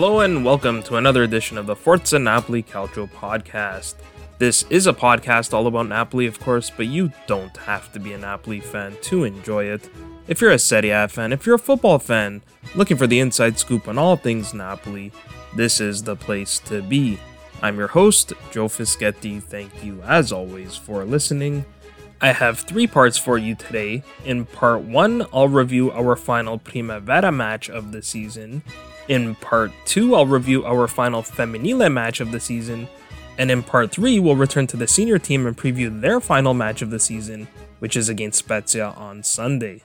Hello and welcome to another edition of the Forza Napoli Calcio podcast. This is a podcast all about Napoli, of course, but you don't have to be a Napoli fan to enjoy it. If you're a Serie A fan, if you're a football fan, looking for the inside scoop on all things Napoli, this is the place to be. I'm your host, Joe Fischetti. Thank you, as always, for listening. I have three parts for you today. In part one, I'll review our final Primavera match of the season. In part two, I'll review our final Femminile match of the season. And in part three, we'll return to the senior team and preview their final match of the season, which is against Spezia on Sunday.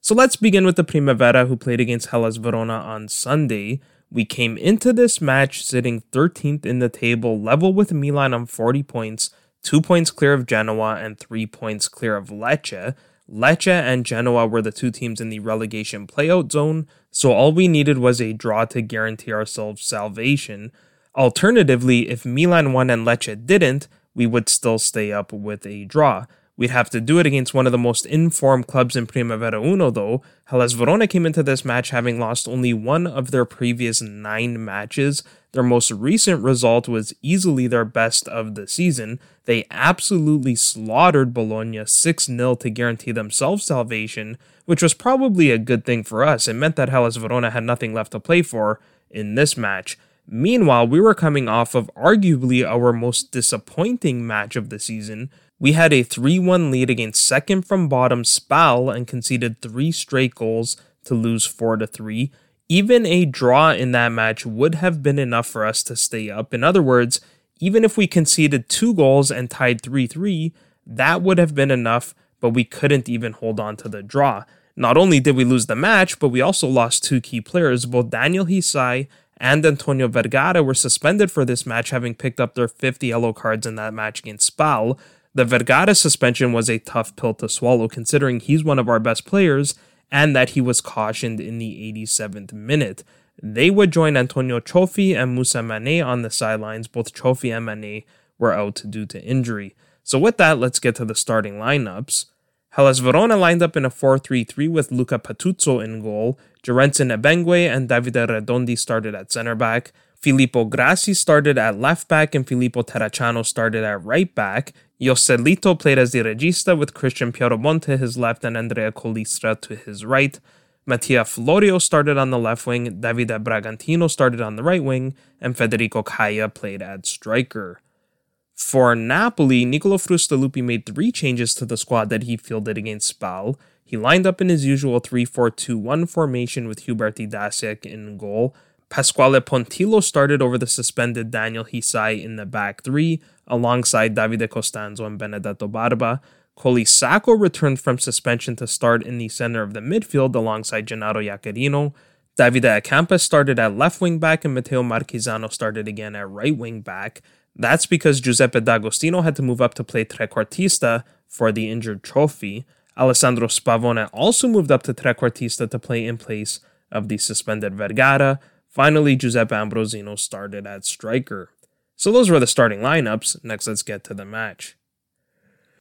So let's begin with the Primavera, who played against Hellas Verona on Sunday. We came into this match sitting 13th in the table, level with Milan on 40 points, 2 points clear of Genoa, and 3 points clear of Lecce. Lecce and Genoa were the two teams in the relegation playout zone, so all we needed was a draw to guarantee ourselves salvation. Alternatively, if Milan won and Lecce didn't, we would still stay up with a draw. We'd have to do it against one of the most informed clubs in Primavera Uno, though. Hellas Verona came into this match having lost only one of their previous nine matches. Their most recent result was easily their best of the season. They absolutely slaughtered Bologna 6 0 to guarantee themselves salvation, which was probably a good thing for us. It meant that Hellas Verona had nothing left to play for in this match. Meanwhile, we were coming off of arguably our most disappointing match of the season. We had a 3 1 lead against second from bottom Spal and conceded three straight goals to lose 4 3. Even a draw in that match would have been enough for us to stay up. In other words, even if we conceded two goals and tied 3 3, that would have been enough, but we couldn't even hold on to the draw. Not only did we lose the match, but we also lost two key players. Both Daniel Hisai and Antonio Vergara were suspended for this match, having picked up their 50 yellow cards in that match against Spal. The Vergara suspension was a tough pill to swallow, considering he's one of our best players and that he was cautioned in the 87th minute. They would join Antonio Cioffi and Musa Mane on the sidelines. Both Cioffi and Mane were out due to injury. So, with that, let's get to the starting lineups. Hellas Verona lined up in a 4 3 3 with Luca Patuzzo in goal. Jorensen Ebengue and Davide Redondi started at center back. Filippo Grassi started at left back and Filippo Terracciano started at right back. Yoselito played as the regista with Christian Pieromonte his left and Andrea Colistra to his right. Mattia Florio started on the left wing, Davide Bragantini started on the right wing, and Federico Caia played at striker. For Napoli, Nicolo Frustalupi made three changes to the squad that he fielded against Spal. He lined up in his usual 3 4 2 1 formation with Hubert Idasiak in goal. Pasquale Pontillo started over the suspended Daniel Hisai in the back three, alongside Davide Costanzo and Benedetto Barba. Coli Sacco returned from suspension to start in the center of the midfield alongside Gennaro Iaccarino. Davide Acampa started at left wing back and Matteo Marchisano started again at right wing back. That's because Giuseppe D'Agostino had to move up to play trequartista for the injured Cioffi. Alessandro Spavone also moved up to trequartista to play in place of the suspended Vergara. Finally, Giuseppe Ambrosino started at striker. So those were the starting lineups. Next, let's get to the match.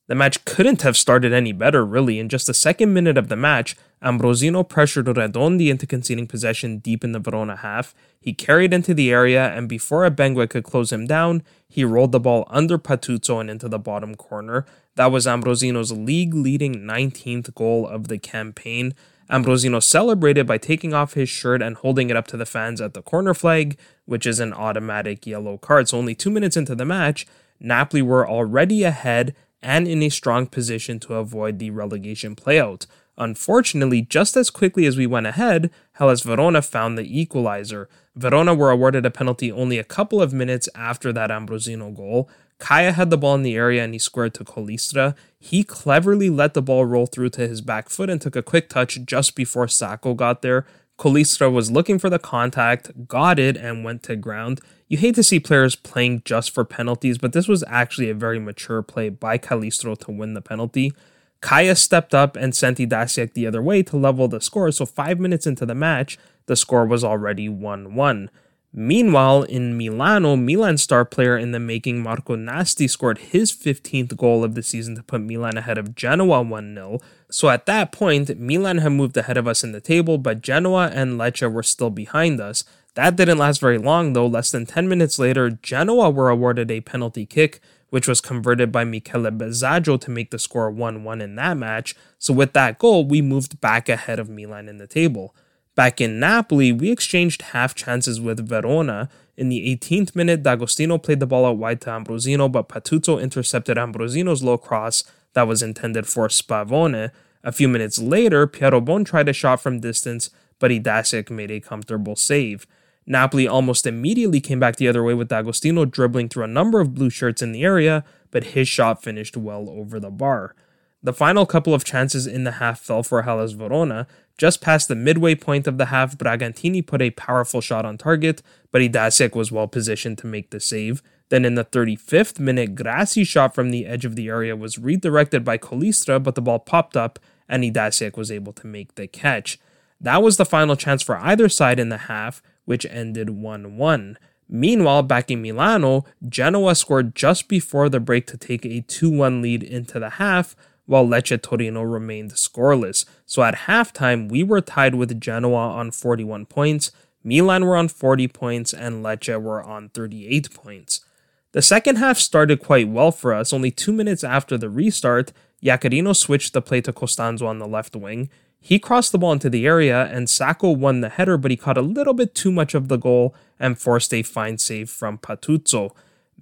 The match couldn't have started any better, really. In just the second minute of the match, Ambrosino pressured Redondi into conceding possession deep in the Verona half. He carried into the area, and before Abengue could close him down, he rolled the ball under Patuzzo and into the bottom corner. That was Ambrosino's league leading 19th goal of the campaign. Ambrosino celebrated by taking off his shirt and holding it up to the fans at the corner flag, which is an automatic yellow card. So, only two minutes into the match, Napoli were already ahead and in a strong position to avoid the relegation playout. Unfortunately, just as quickly as we went ahead, Hellas Verona found the equalizer. Verona were awarded a penalty only a couple of minutes after that Ambrosino goal. Kaya had the ball in the area and he squared to Colistra. He cleverly let the ball roll through to his back foot and took a quick touch just before Sacco got there. Colistra was looking for the contact, got it, and went to ground. You hate to see players playing just for penalties, but this was actually a very mature play by Colistra to win the penalty. Kaya stepped up and sent Idasiak the other way to level the score, so five minutes into the match, the score was already 1 1. Meanwhile, in Milano, Milan star player in the making Marco Nasti scored his 15th goal of the season to put Milan ahead of Genoa 1 0. So at that point, Milan had moved ahead of us in the table, but Genoa and Lecce were still behind us. That didn't last very long though. Less than 10 minutes later, Genoa were awarded a penalty kick, which was converted by Michele Bazzaggio to make the score 1 1 in that match. So with that goal, we moved back ahead of Milan in the table. Back in Napoli, we exchanged half chances with Verona. In the 18th minute, D'Agostino played the ball out wide to Ambrosino, but Patuzzo intercepted Ambrosino's low cross that was intended for Spavone. A few minutes later, Pierobon tried a shot from distance, but Idasiak made a comfortable save. Napoli almost immediately came back the other way with D'Agostino dribbling through a number of blue shirts in the area, but his shot finished well over the bar. The final couple of chances in the half fell for Hellas Verona. Just past the midway point of the half, Bragantini put a powerful shot on target, but Idasiak was well positioned to make the save. Then in the 35th minute, Grassi shot from the edge of the area was redirected by Colistra, but the ball popped up and Idasiak was able to make the catch. That was the final chance for either side in the half, which ended 1 1. Meanwhile, back in Milano, Genoa scored just before the break to take a 2 1 lead into the half, while Lecce Torino remained scoreless. So at halftime, we were tied with Genoa on 41 points, Milan were on 40 points, and Lecce were on 38 points. The second half started quite well for us. Only two minutes after the restart, Iaccarino switched the play to Costanzo on the left wing. He crossed the ball into the area, and Sacco won the header, but he caught a little bit too much of the goal and forced a fine save from Patuzzo.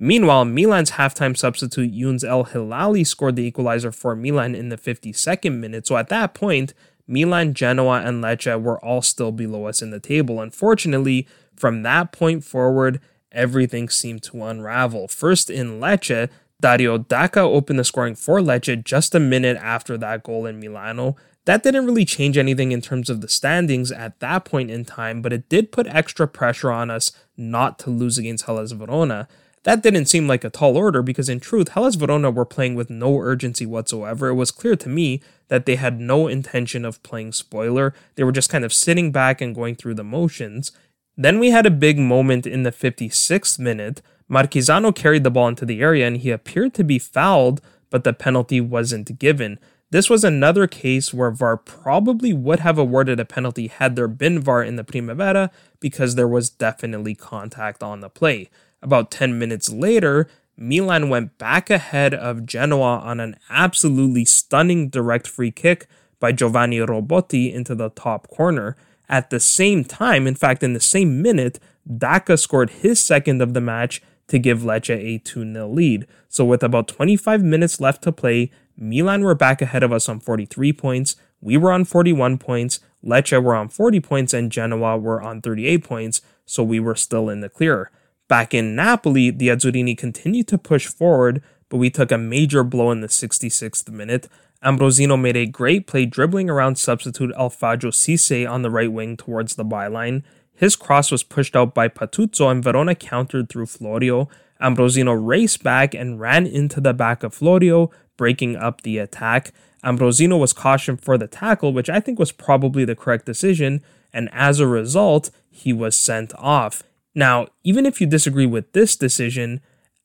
Meanwhile, Milan's halftime substitute Younes El Hilali scored the equalizer for Milan in the 52nd minute. So at that point, Milan, Genoa, and Lecce were all still below us in the table. Unfortunately, from that point forward, everything seemed to unravel. First in Lecce, Dario Dacca opened the scoring for Lecce just a minute after that goal in Milano. That didn't really change anything in terms of the standings at that point in time, but it did put extra pressure on us not to lose against Hellas Verona. That didn't seem like a tall order because, in truth, Hellas Verona were playing with no urgency whatsoever. It was clear to me that they had no intention of playing spoiler. They were just kind of sitting back and going through the motions. Then we had a big moment in the 56th minute. Marchisano carried the ball into the area and he appeared to be fouled, but the penalty wasn't given. This was another case where VAR probably would have awarded a penalty had there been VAR in the Primavera because there was definitely contact on the play. About 10 minutes later, Milan went back ahead of Genoa on an absolutely stunning direct free kick by Giovanni Robotti into the top corner. At the same time, in fact, in the same minute, Dacca scored his second of the match to give Lecce a 2 0 lead. So, with about 25 minutes left to play, Milan were back ahead of us on 43 points, we were on 41 points, Lecce were on 40 points, and Genoa were on 38 points, so we were still in the clear. Back in Napoli, the Azzurrini continued to push forward, but we took a major blow in the 66th minute. Ambrosino made a great play dribbling around substitute Alfredo Cisse on the right wing towards the byline. His cross was pushed out by Patuzzo and Verona countered through Florio. Ambrosino raced back and ran into the back of Florio, breaking up the attack. Ambrosino was cautioned for the tackle, which I think was probably the correct decision, and as a result, he was sent off. Now, even if you disagree with this decision,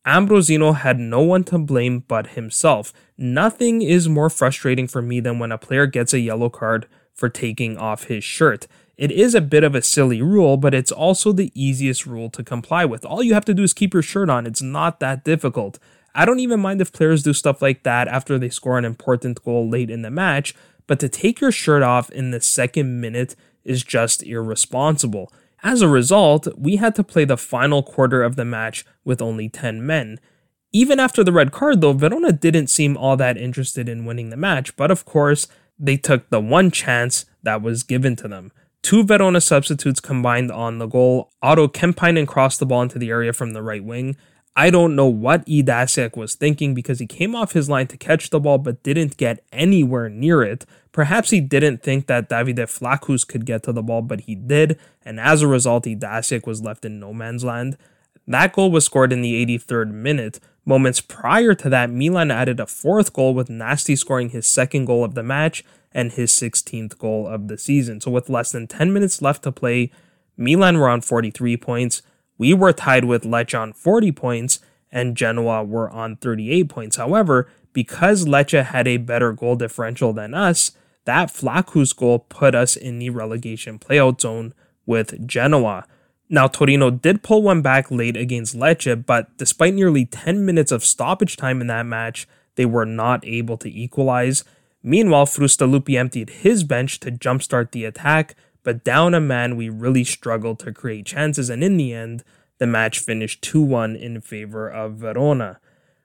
Ambrosino had no one to blame but himself. Nothing is more frustrating for me than when a player gets a yellow card for taking off his shirt. It is a bit of a silly rule, but it's also the easiest rule to comply with. All you have to do is keep your shirt on, it's not that difficult. I don't even mind if players do stuff like that after they score an important goal late in the match, but to take your shirt off in the second minute is just irresponsible. As a result, we had to play the final quarter of the match with only 10 men. Even after the red card, though, Verona didn't seem all that interested in winning the match, but of course, they took the one chance that was given to them. Two Verona substitutes combined on the goal. Otto Kemppainen crossed the ball into the area from the right wing. I don't know what Idasiak was thinking because he came off his line to catch the ball but didn't get anywhere near it. Perhaps he didn't think that Davide Flakus could get to the ball, but he did, and as a result, Idasiak was left in no man's land. That goal was scored in the 83rd minute. Moments prior to that, Milan added a fourth goal with Nasti scoring his second goal of the match and his 16th goal of the season. So with less than 10 minutes left to play, Milan were on 43 points. We were tied with Lecce on 40 points, and Genoa were on 38 points. However, because Lecce had a better goal differential than us, that Flakus goal put us in the relegation playout zone with Genoa. Now, Torino did pull one back late against Lecce, but despite nearly 10 minutes of stoppage time in that match, they were not able to equalize. Meanwhile, Frustalupi emptied his bench to jumpstart the attack, but down a man, we really struggled to create chances, and in the end, the match finished 2 1 in favor of Verona.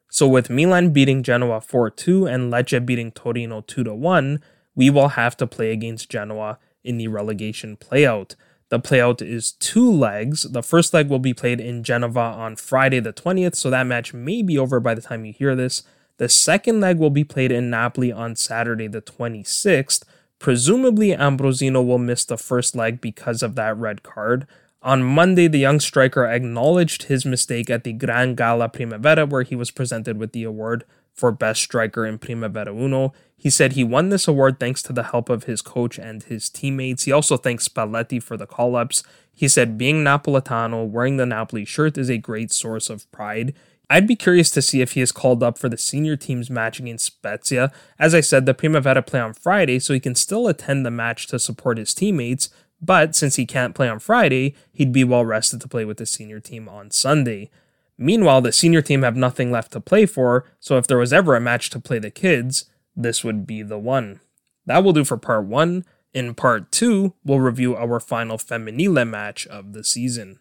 So, with Milan beating Genoa 4 2 and Lecce beating Torino 2 1, we will have to play against Genoa in the relegation playout. The playout is two legs. The first leg will be played in Genova on Friday the 20th, so that match may be over by the time you hear this. The second leg will be played in Napoli on Saturday the 26th. Presumably, Ambrosino will miss the first leg because of that red card. On Monday, the young striker acknowledged his mistake at the Gran Gala Primavera, where he was presented with the award for Best Striker in Primavera Uno. He said he won this award thanks to the help of his coach and his teammates. He also thanked Spalletti for the call ups. He said being Napoletano, wearing the Napoli shirt is a great source of pride. I'd be curious to see if he is called up for the senior team's match against Spezia. As I said, the Primavera play on Friday, so he can still attend the match to support his teammates, but since he can't play on Friday, he'd be well rested to play with the senior team on Sunday. Meanwhile, the senior team have nothing left to play for, so if there was ever a match to play the kids, this would be the one. That will do for part one. In part two, we'll review our final Femminile match of the season.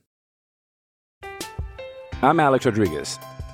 I'm Alex Rodriguez.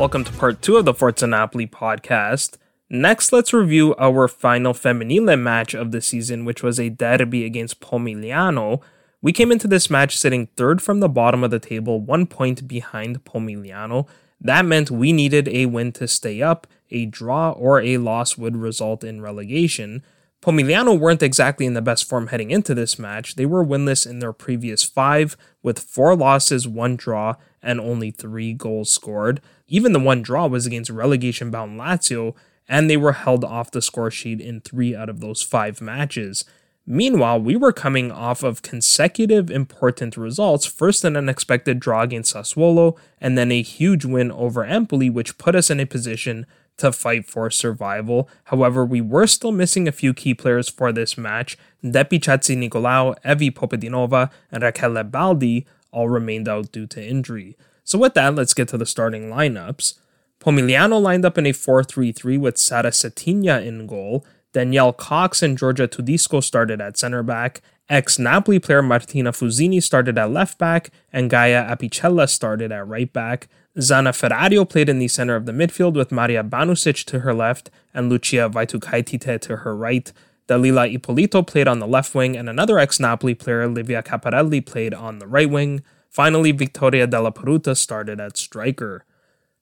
Welcome to part two of the Forza Napoli podcast. Next, let's review our final Femminile match of the season, which was a derby against Pomigliano. We came into this match sitting third from the bottom of the table, one point behind Pomigliano. That meant we needed a win to stay up. A draw or a loss would result in relegation. Pomigliano weren't exactly in the best form heading into this match. They were winless in their previous five, with four losses, one draw, and only three goals scored. Even the one draw was against relegation bound Lazio, and they were held off the score sheet in three out of those five matches. Meanwhile, we were coming off of consecutive important results first, an unexpected draw against Sassuolo, and then a huge win over Empoli, which put us in a position to fight for survival. However, we were still missing a few key players for this match. Depi Chatsi Nicolau, Evi Popadinova, and Rachele Baldi all remained out due to injury. So with that, let's get to the starting lineups. Pomigliano lined up in a 4-3-3 with Sara Settigna in goal. Danielle Cox and Georgia Tudisco started at center back. Ex-Napoli player Martina Fusini started at left back, and Gaia Apicella started at right back. Zana Ferrario played in the center of the midfield with Maria Banusic to her left and Lucia Vaitukaitite to her right. Dalila Ippolito played on the left wing, and another ex-Napoli player, Livia Caparelli, played on the right wing. Finally, Victoria Della Peruta started at striker.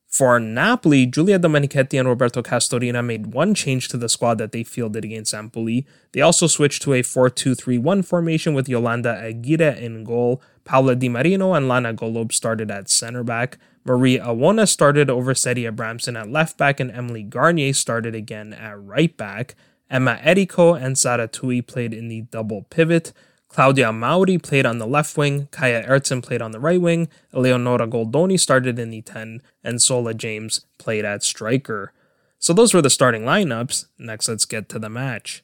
For Napoli, Giulia Domenichetti and Roberto Castorina made one change to the squad that they fielded against Empoli. They also switched to a 4 2 3 1 formation with Yolanda Aguirre in goal. Paola Di Marino and Lana Golob started at center back. Marie Awona started over Seti Abramson at left back, and Emily Garnier started again at right back. Emma Errico and Sara Tui played in the double pivot. Claudia Mauri played on the left wing, Kaya Ertzen played on the right wing, Eleonora Goldoni started in the 10, and Sola James played at striker. So those were the starting lineups. Next, let's get to the match.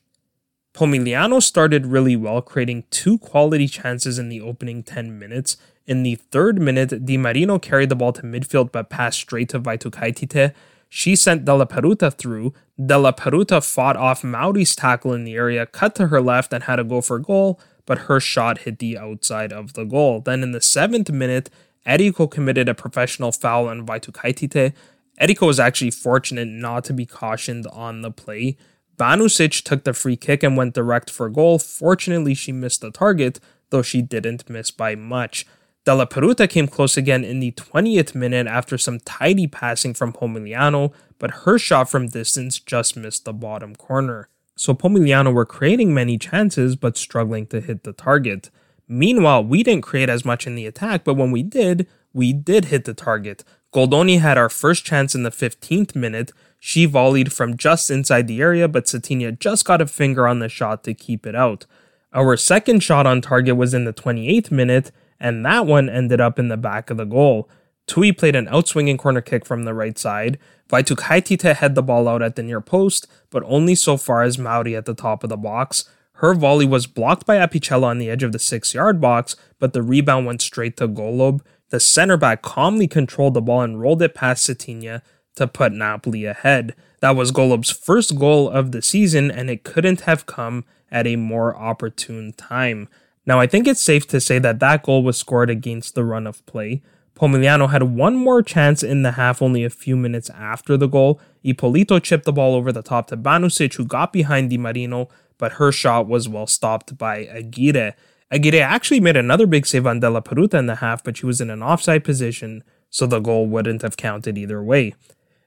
Pomigliano started really well, creating two quality chances in the opening 10 minutes. In the third minute, Di Marino carried the ball to midfield but passed straight to Vaitukaitite. She sent Della Peruta through. Della Peruta fought off Mauri's tackle in the area, cut to her left, and had a go for goal, but her shot hit the outside of the goal. Then in the seventh minute, Errico committed a professional foul on Vaitukaitite. Errico was actually fortunate not to be cautioned on the play. Banusic took the free kick and went direct for goal. Fortunately, she missed the target, though she didn't miss by much. Della Peruta came close again in the 20th minute after some tidy passing from Pomigliano, but her shot from distance just missed the bottom corner so Pomigliano were creating many chances but struggling to hit the target. Meanwhile, we didn't create as much in the attack, but when we did, we did hit the target. Goldoni had our first chance in the 15th minute. She volleyed from just inside the area, but Settigna just got a finger on the shot to keep it out. Our second shot on target was in the 28th minute, and that one ended up in the back of the goal. Tui played an outswinging corner kick from the right side. Vaitukaitite had the ball out at the near post, but only so far as Mauri at the top of the box. Her volley was blocked by Apicella on the edge of the six yard box, but the rebound went straight to Golob. The center back calmly controlled the ball and rolled it past Settigna to put Napoli ahead. That was Golob's first goal of the season, and it couldn't have come at a more opportune time. Now, I think it's safe to say that that goal was scored against the run of play. Pomigliano had one more chance in the half only a few minutes after the goal. Ippolito chipped the ball over the top to Banusic, who got behind Di Marino, but her shot was well stopped by Aguirre. Aguirre actually made another big save on Della Peruta in the half, but she was in an offside position, so the goal wouldn't have counted either way.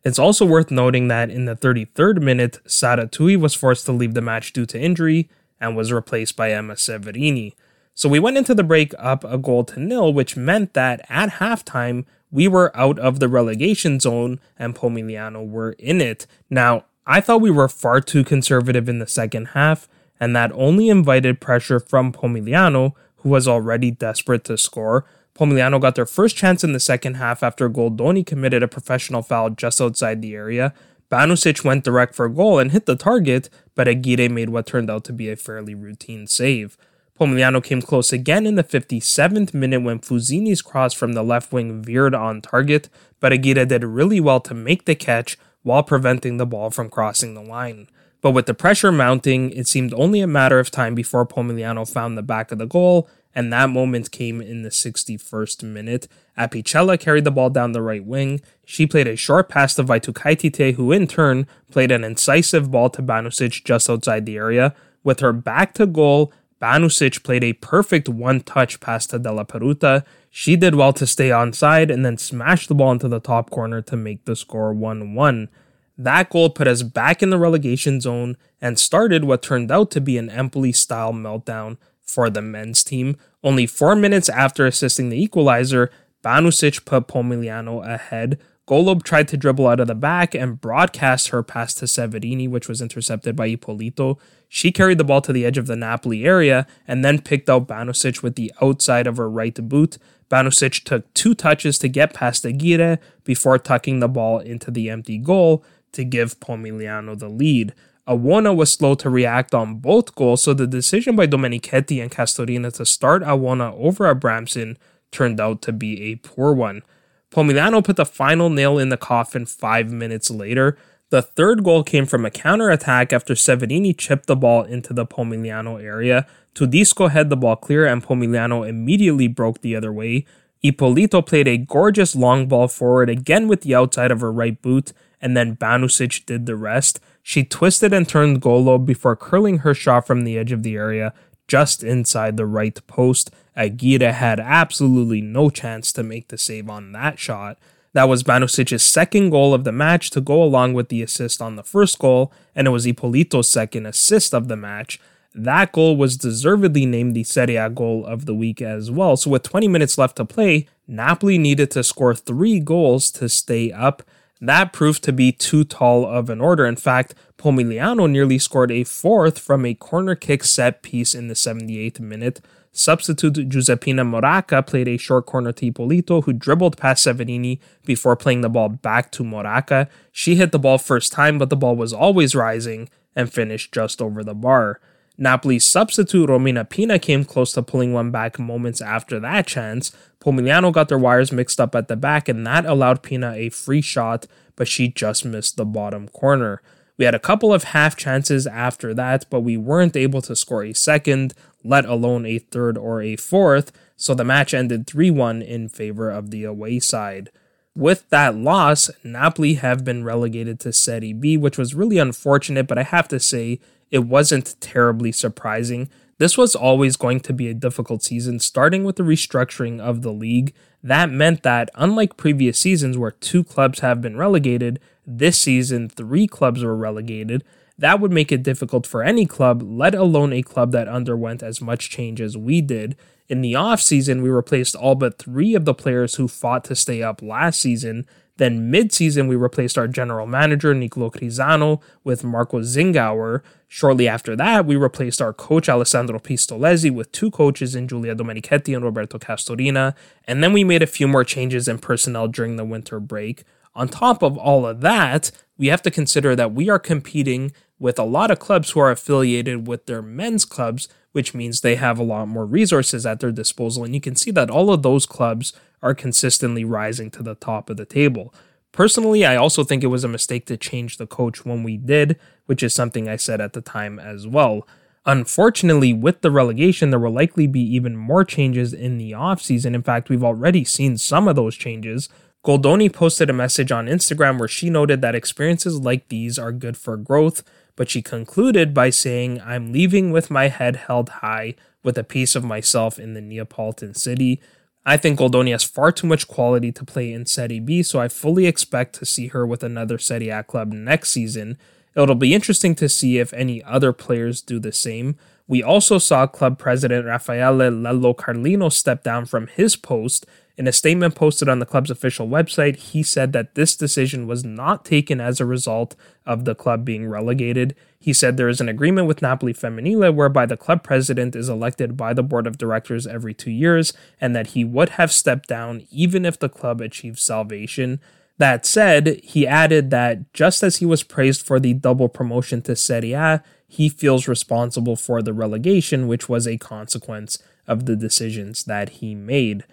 It's also worth noting that in the 33rd minute, Sara Tui was forced to leave the match due to injury and was replaced by Emma Severini. So we went into the break up a goal to nil, which meant that at halftime, we were out of the relegation zone and Pomigliano were in it. Now, I thought we were far too conservative in the second half, and that only invited pressure from Pomigliano, who was already desperate to score. Pomigliano got their first chance in the second half after Goldoni committed a professional foul just outside the area. Banusic went direct for goal and hit the target, but Aguirre made what turned out to be a fairly routine save. Pomigliano came close again in the 57th minute when Fusini's cross from the left wing veered on target, but Aguirre did really well to make the catch while preventing the ball from crossing the line. But with the pressure mounting, it seemed only a matter of time before Pomigliano found the back of the goal, and that moment came in the 61st minute. Apicella carried the ball down the right wing. She played a short pass to Vaitukaitite, who in turn played an incisive ball to Banusic just outside the area. With her back to goal, Banusic played a perfect one touch pass to Della Peruta. She did well to stay onside and then smashed the ball into the top corner to make the score 1 1. That goal put us back in the relegation zone and started what turned out to be an Empoli style meltdown for the men's team. Only four minutes after assisting the equalizer, Banusic put Pomigliano ahead. Golob tried to dribble out of the back and broadcast her pass to Severini, which was intercepted by Ippolito. She carried the ball to the edge of the Napoli area and then picked out Banusic with the outside of her right boot. Banusic took two touches to get past Aguirre before tucking the ball into the empty goal to give Pomigliano the lead. Awona was slow to react on both goals, so the decision by Domenichetti and Castorina to start Awona over Abramson turned out to be a poor one. Pomigliano put the final nail in the coffin five minutes later. The third goal came from a counterattack after Severini chipped the ball into the Pomigliano area. Tudisco had the ball clear and Pomigliano immediately broke the other way. Ippolito played a gorgeous long ball forward again with the outside of her right boot, and then Banusic did the rest. She twisted and turned Golo before curling her shot from the edge of the area just inside the right post. Aguirre had absolutely no chance to make the save on that shot. That was Banusic's second goal of the match to go along with the assist on the first goal, and it was Ippolito's second assist of the match. That goal was deservedly named the Serie A goal of the week as well. So, with 20 minutes left to play, Napoli needed to score three goals to stay up. That proved to be too tall of an order. In fact, Pomigliano nearly scored a fourth from a corner kick set piece in the 78th minute. Substitute Giuseppina Moraca played a short corner to Ippolito, who dribbled past Severini before playing the ball back to Moraca. She hit the ball first time, but the ball was always rising and finished just over the bar. Napoli's substitute Romina Pina came close to pulling one back moments after that chance. Pomigliano got their wires mixed up at the back, and that allowed Pina a free shot, but she just missed the bottom corner. We had a couple of half chances after that, but we weren't able to score a second, let alone a third or a fourth, so the match ended 3 1 in favor of the away side. With that loss, Napoli have been relegated to Serie B, which was really unfortunate, but I have to say, it wasn't terribly surprising. This was always going to be a difficult season, starting with the restructuring of the league. That meant that, unlike previous seasons where two clubs have been relegated, this season three clubs were relegated. That would make it difficult for any club, let alone a club that underwent as much change as we did. In the offseason, we replaced all but three of the players who fought to stay up last season, then mid-season, we replaced our general manager, Nicolo Crisano, with Marco Zingauer. Shortly after that, we replaced our coach, Alessandro Pistolesi, with two coaches in Giulia Domenichetti and Roberto Castorina. And then we made a few more changes in personnel during the winter break. On top of all of that, we have to consider that we are competing with a lot of clubs who are affiliated with their men's clubs, which means they have a lot more resources at their disposal. And you can see that all of those clubs are consistently rising to the top of the table. Personally, I also think it was a mistake to change the coach when we did, which is something I said at the time as well. Unfortunately, with the relegation, there will likely be even more changes in the offseason. In fact, we've already seen some of those changes. Goldoni posted a message on Instagram where she noted that experiences like these are good for growth, but she concluded by saying, I'm leaving with my head held high with a piece of myself in the Neapolitan city. I think Goldoni has far too much quality to play in Serie B, so I fully expect to see her with another Serie A club next season. It'll be interesting to see if any other players do the same. We also saw club president Raffaele Lello Carlino step down from his post in a statement posted on the club's official website, he said that this decision was not taken as a result of the club being relegated. He said there is an agreement with Napoli Femminile whereby the club president is elected by the board of directors every two years, and that he would have stepped down even if the club achieved salvation. That said, he added that just as he was praised for the double promotion to Serie A, he feels responsible for the relegation, which was a consequence of the decisions that he made.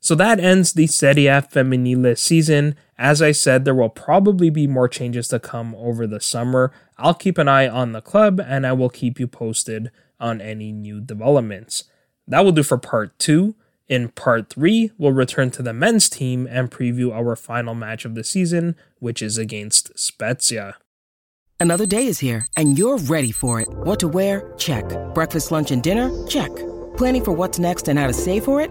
So that ends the Serie A Femminile season. As I said, there will probably be more changes to come over the summer. I'll keep an eye on the club and I will keep you posted on any new developments. That will do for part two. In part three, we'll return to the men's team and preview our final match of the season, which is against Spezia. Another day is here and you're ready for it. What to wear? Check. Breakfast, lunch, and dinner? Check. Planning for what's next and how to save for it?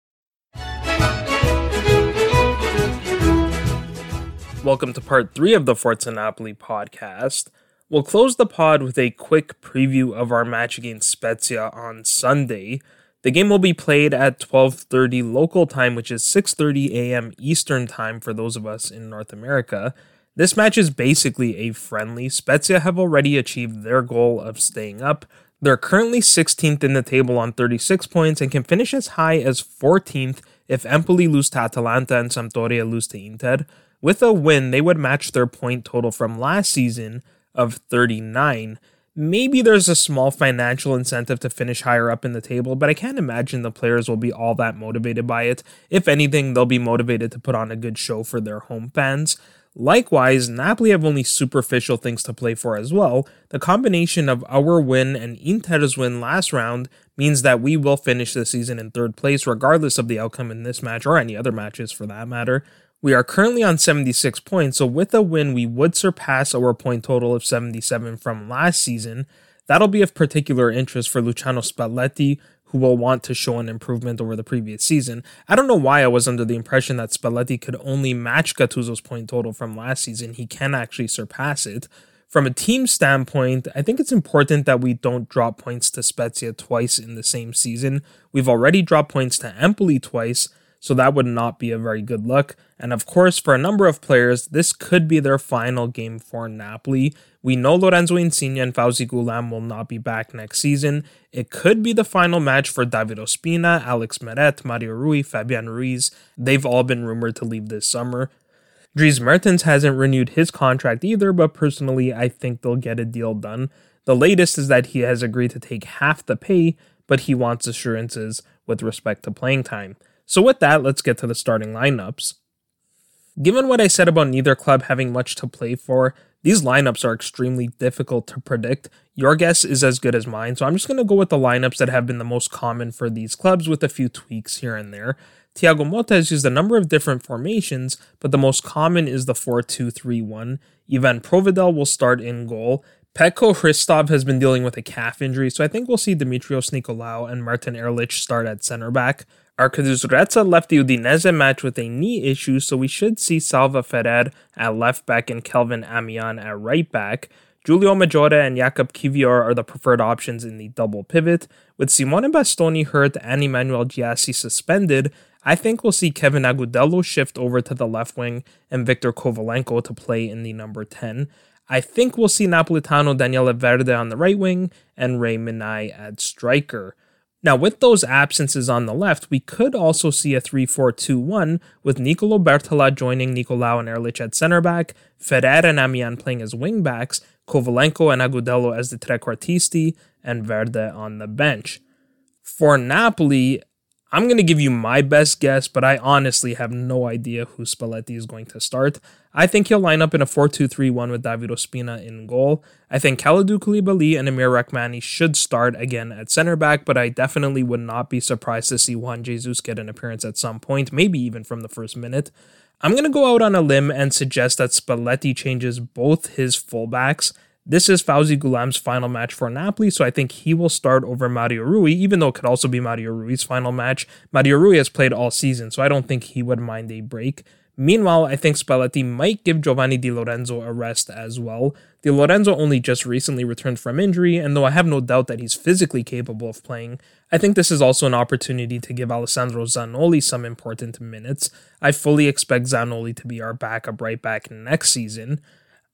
Welcome to part three of the Forza podcast. We'll close the pod with a quick preview of our match against Spezia on Sunday. The game will be played at 12:30 local time, which is 6:30 a.m. Eastern time for those of us in North America. This match is basically a friendly. Spezia have already achieved their goal of staying up. They're currently 16th in the table on 36 points and can finish as high as 14th if Empoli lose to Atalanta and Sampdoria lose to Inter. With a win, they would match their point total from last season of 39. Maybe there's a small financial incentive to finish higher up in the table, but I can't imagine the players will be all that motivated by it. If anything, they'll be motivated to put on a good show for their home fans. Likewise, Napoli have only superficial things to play for as well. The combination of our win and Inter's win last round means that we will finish the season in third place, regardless of the outcome in this match or any other matches for that matter. We are currently on 76 points, so with a win, we would surpass our point total of 77 from last season. That'll be of particular interest for Luciano Spalletti, who will want to show an improvement over the previous season. I don't know why I was under the impression that Spalletti could only match Gattuso's point total from last season. He can actually surpass it. From a team standpoint, I think it's important that we don't drop points to Spezia twice in the same season. We've already dropped points to Empoli twice, so that would not be a very good look. And of course, for a number of players, this could be their final game for Napoli. We know Lorenzo Insigne and Fauzi Ghoulam will not be back next season. It could be the final match for David Ospina, Alex Meret, Mario Rui, Fabian Ruiz. They've all been rumored to leave this summer. Dries Mertens hasn't renewed his contract either, but personally, I think they'll get a deal done. The latest is that he has agreed to take half the pay, but he wants assurances with respect to playing time. So, with that, let's get to the starting lineups. Given what I said about neither club having much to play for, these lineups are extremely difficult to predict. Your guess is as good as mine, so I'm just going to go with the lineups that have been the most common for these clubs with a few tweaks here and there. Thiago Motta has used a number of different formations, but the most common is the 4 2 3 1. Ivan Provedel will start in goal. Petko Hristov has been dealing with a calf injury, so I think we'll see Dimitrios Nikolaou and Martin Erlić start at center back. Arkadiusz Reca left the Udinese match with a knee issue, so we should see Salva Ferrer at left back and Kelvin Amian at right back. Giulio Maggiore and Jakub Kiwior are the preferred options in the double pivot. With Simone Bastoni hurt and Emmanuel Gyasi suspended, I think we'll see Kevin Agudelo shift over to the left wing and Viktor Kovalenko to play in the number 10. I think we'll see Napolitano Daniele Verde on the right wing and Rey Manaj at striker. Now, with those absences on the left, we could also see a 3 4 2 1 with Nicolo Bertola joining Nikolaou and Erlić at center back, Ferrer and Amian playing as wing backs, Kovalenko and Agudelo as the trequartisti, and Verde on the bench. For Napoli, I'm going to give you my best guess, but I honestly have no idea who Spalletti is going to start. I think he'll line up in a 4 2 3 1 with David Ospina in goal. I think Kalidou Koulibaly and Amir Rrahmani should start again at center back, but I definitely would not be surprised to see Juan Jesus get an appearance at some point, maybe even from the first minute. I'm going to go out on a limb and suggest that Spalletti changes both his fullbacks this is Fauzi Ghoulam's final match for Napoli, so I think he will start over Mario Rui, even though it could also be Mario Rui's final match. Mario Rui has played all season, so I don't think he would mind a break. Meanwhile, I think Spalletti might give Giovanni Di Lorenzo a rest as well. Di Lorenzo only just recently returned from injury, and though I have no doubt that he's physically capable of playing, I think this is also an opportunity to give Alessandro Zanoli some important minutes. I fully expect Zanoli to be our backup right back next season.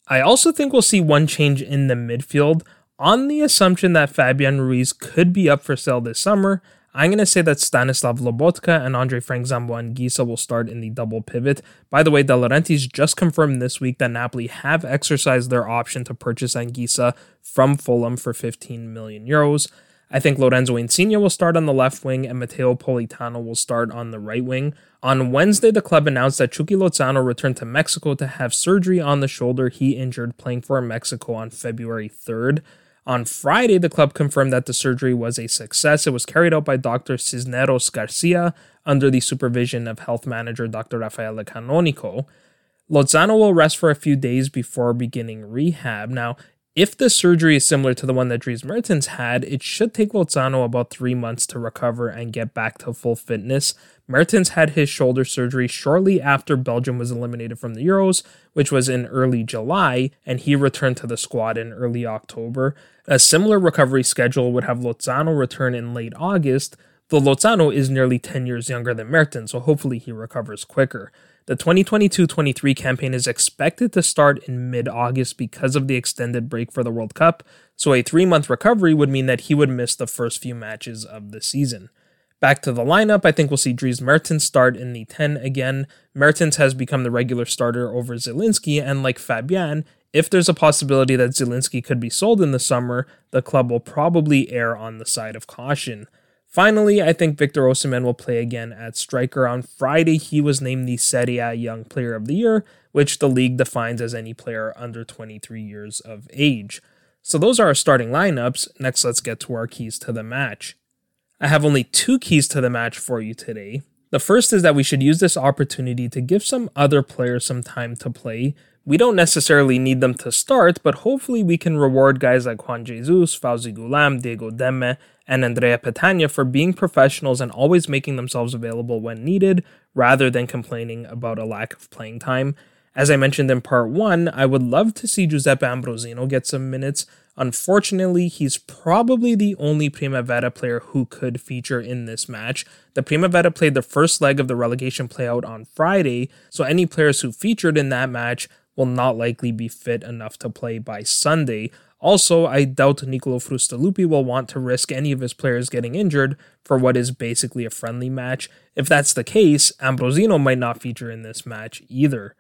I also think we'll see one change in the midfield on the assumption that Fabian Ruiz could be up for sale this summer. I'm going to say that Stanislav Lobotka and Andre Frank Zambo Anguissa will start in the double pivot. By the way, De Laurentiis just confirmed this week that Napoli have exercised their option to purchase Anguissa from Fulham for 15 million euros. I think Lorenzo Insigne will start on the left wing and Matteo Politano will start on the right wing. On Wednesday, the club announced that Chucky Lozano returned to Mexico to have surgery on the shoulder he injured playing for Mexico on February 3rd. On Friday, the club confirmed that the surgery was a success. It was carried out by Dr. Cisneros Garcia under the supervision of health manager Dr. Raffaele Canonico. Lozano will rest for a few days before beginning rehab. Now, if the surgery is similar to the one that Dries Mertens had, it should take Lozano about three months to recover and get back to full fitness. Mertens had his shoulder surgery shortly after Belgium was eliminated from the Euros, which was in early July, and he returned to the squad in early October. A similar recovery schedule would have Lozano return in late August, though Lozano is nearly 10 years younger than Mertens, so hopefully he recovers quicker. The 2022 23 campaign is expected to start in mid August because of the extended break for the World Cup, so a three month recovery would mean that he would miss the first few matches of the season. Back to the lineup, I think we'll see Dries Mertens start in the 10 again. Mertens has become the regular starter over Zielinski, and like Fabian, if there's a possibility that Zielinski could be sold in the summer, the club will probably err on the side of caution. Finally, I think Victor Osimhen will play again at striker. On Friday, he was named the Serie A Young Player of the Year, which the league defines as any player under 23 years of age. So those are our starting lineups. Next, let's get to our keys to the match. I have only two keys to the match for you today. The first is that we should use this opportunity to give some other players some time to play. We don't necessarily need them to start, but hopefully we can reward guys like Juan Jesus, Fauzi Ghoulam, Diego Demme, and Andrea Petagna for being professionals and always making themselves available when needed, rather than complaining about a lack of playing time. As I mentioned in part one, I would love to see Giuseppe Ambrosino get some minutes. Unfortunately, he's probably the only Primavera player who could feature in this match. The Primavera played the first leg of the relegation playout on Friday, so any players who featured in that match will not likely be fit enough to play by Sunday. Also, I doubt Nicolo Frustalupi will want to risk any of his players getting injured for what is basically a friendly match. If that's the case, Ambrosino might not feature in this match either.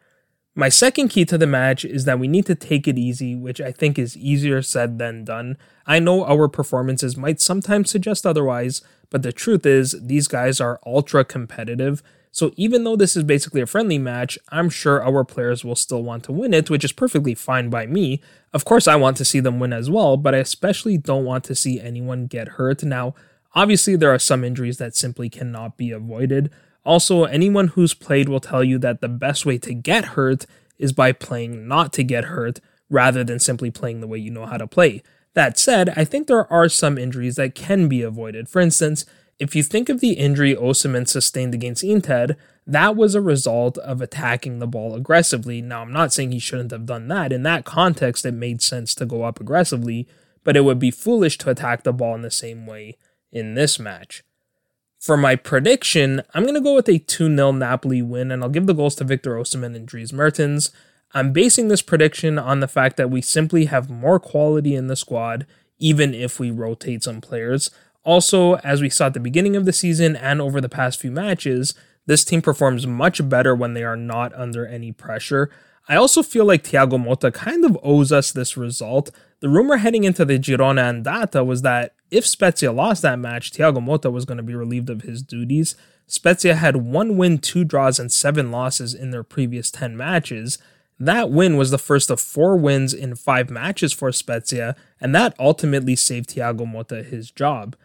My second key to the match is that we need to take it easy, which I think is easier said than done. I know our performances might sometimes suggest otherwise, but the truth is, these guys are ultra competitive. So even though this is basically a friendly match, I'm sure our players will still want to win it, which is perfectly fine by me. Of course, I want to see them win as well, but I especially don't want to see anyone get hurt. Now, obviously, there are some injuries that simply cannot be avoided. Also, anyone who's played will tell you that the best way to get hurt is by playing not to get hurt rather than simply playing the way you know how to play. That said, I think there are some injuries that can be avoided. For instance, if you think of the injury Osimhen sustained against Inter, that was a result of attacking the ball aggressively. Now, I'm not saying he shouldn't have done that. In that context, it made sense to go up aggressively, but it would be foolish to attack the ball in the same way in this match. For my prediction, I'm going to go with a 2 0 Napoli win, and I'll give the goals to Victor Osimhen and Dries Mertens. I'm basing this prediction on the fact that we simply have more quality in the squad, even if we rotate some players. Also, as we saw at the beginning of the season and over the past few matches, this team performs much better when they are not under any pressure. I also feel like Thiago Motta kind of owes us this result. The rumor heading into the Girona Andata was that if Spezia lost that match, Thiago Motta was going to be relieved of his duties. Spezia had one win, two draws, and seven losses in their previous 10 matches. That win was the first of four wins in five matches for Spezia, and that ultimately saved Thiago Motta his job.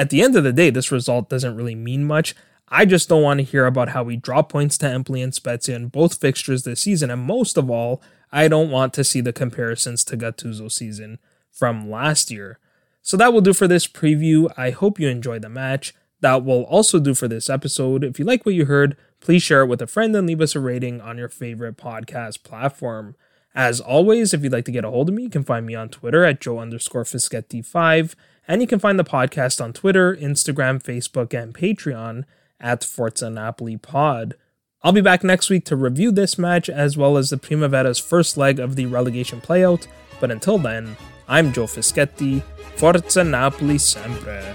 At the end of the day, this result doesn't really mean much. I just don't want to hear about how we drop points to Empoli and Spezia in both fixtures this season, and most of all, I don't want to see the comparisons to Gattuso's season from last year. So that will do for this preview. I hope you enjoyed the match. That will also do for this episode. If you like what you heard, please share it with a friend and leave us a rating on your favorite podcast platform. As always, if you'd like to get a hold of me, you can find me on Twitter at Joe underscore Fischetti5. And you can find the podcast on Twitter, Instagram, Facebook, and Patreon at Forza Napoli Pod. I'll be back next week to review this match as well as the Primavera's first leg of the relegation playout. But until then, I'm Joe Fischetti. Forza Napoli sempre.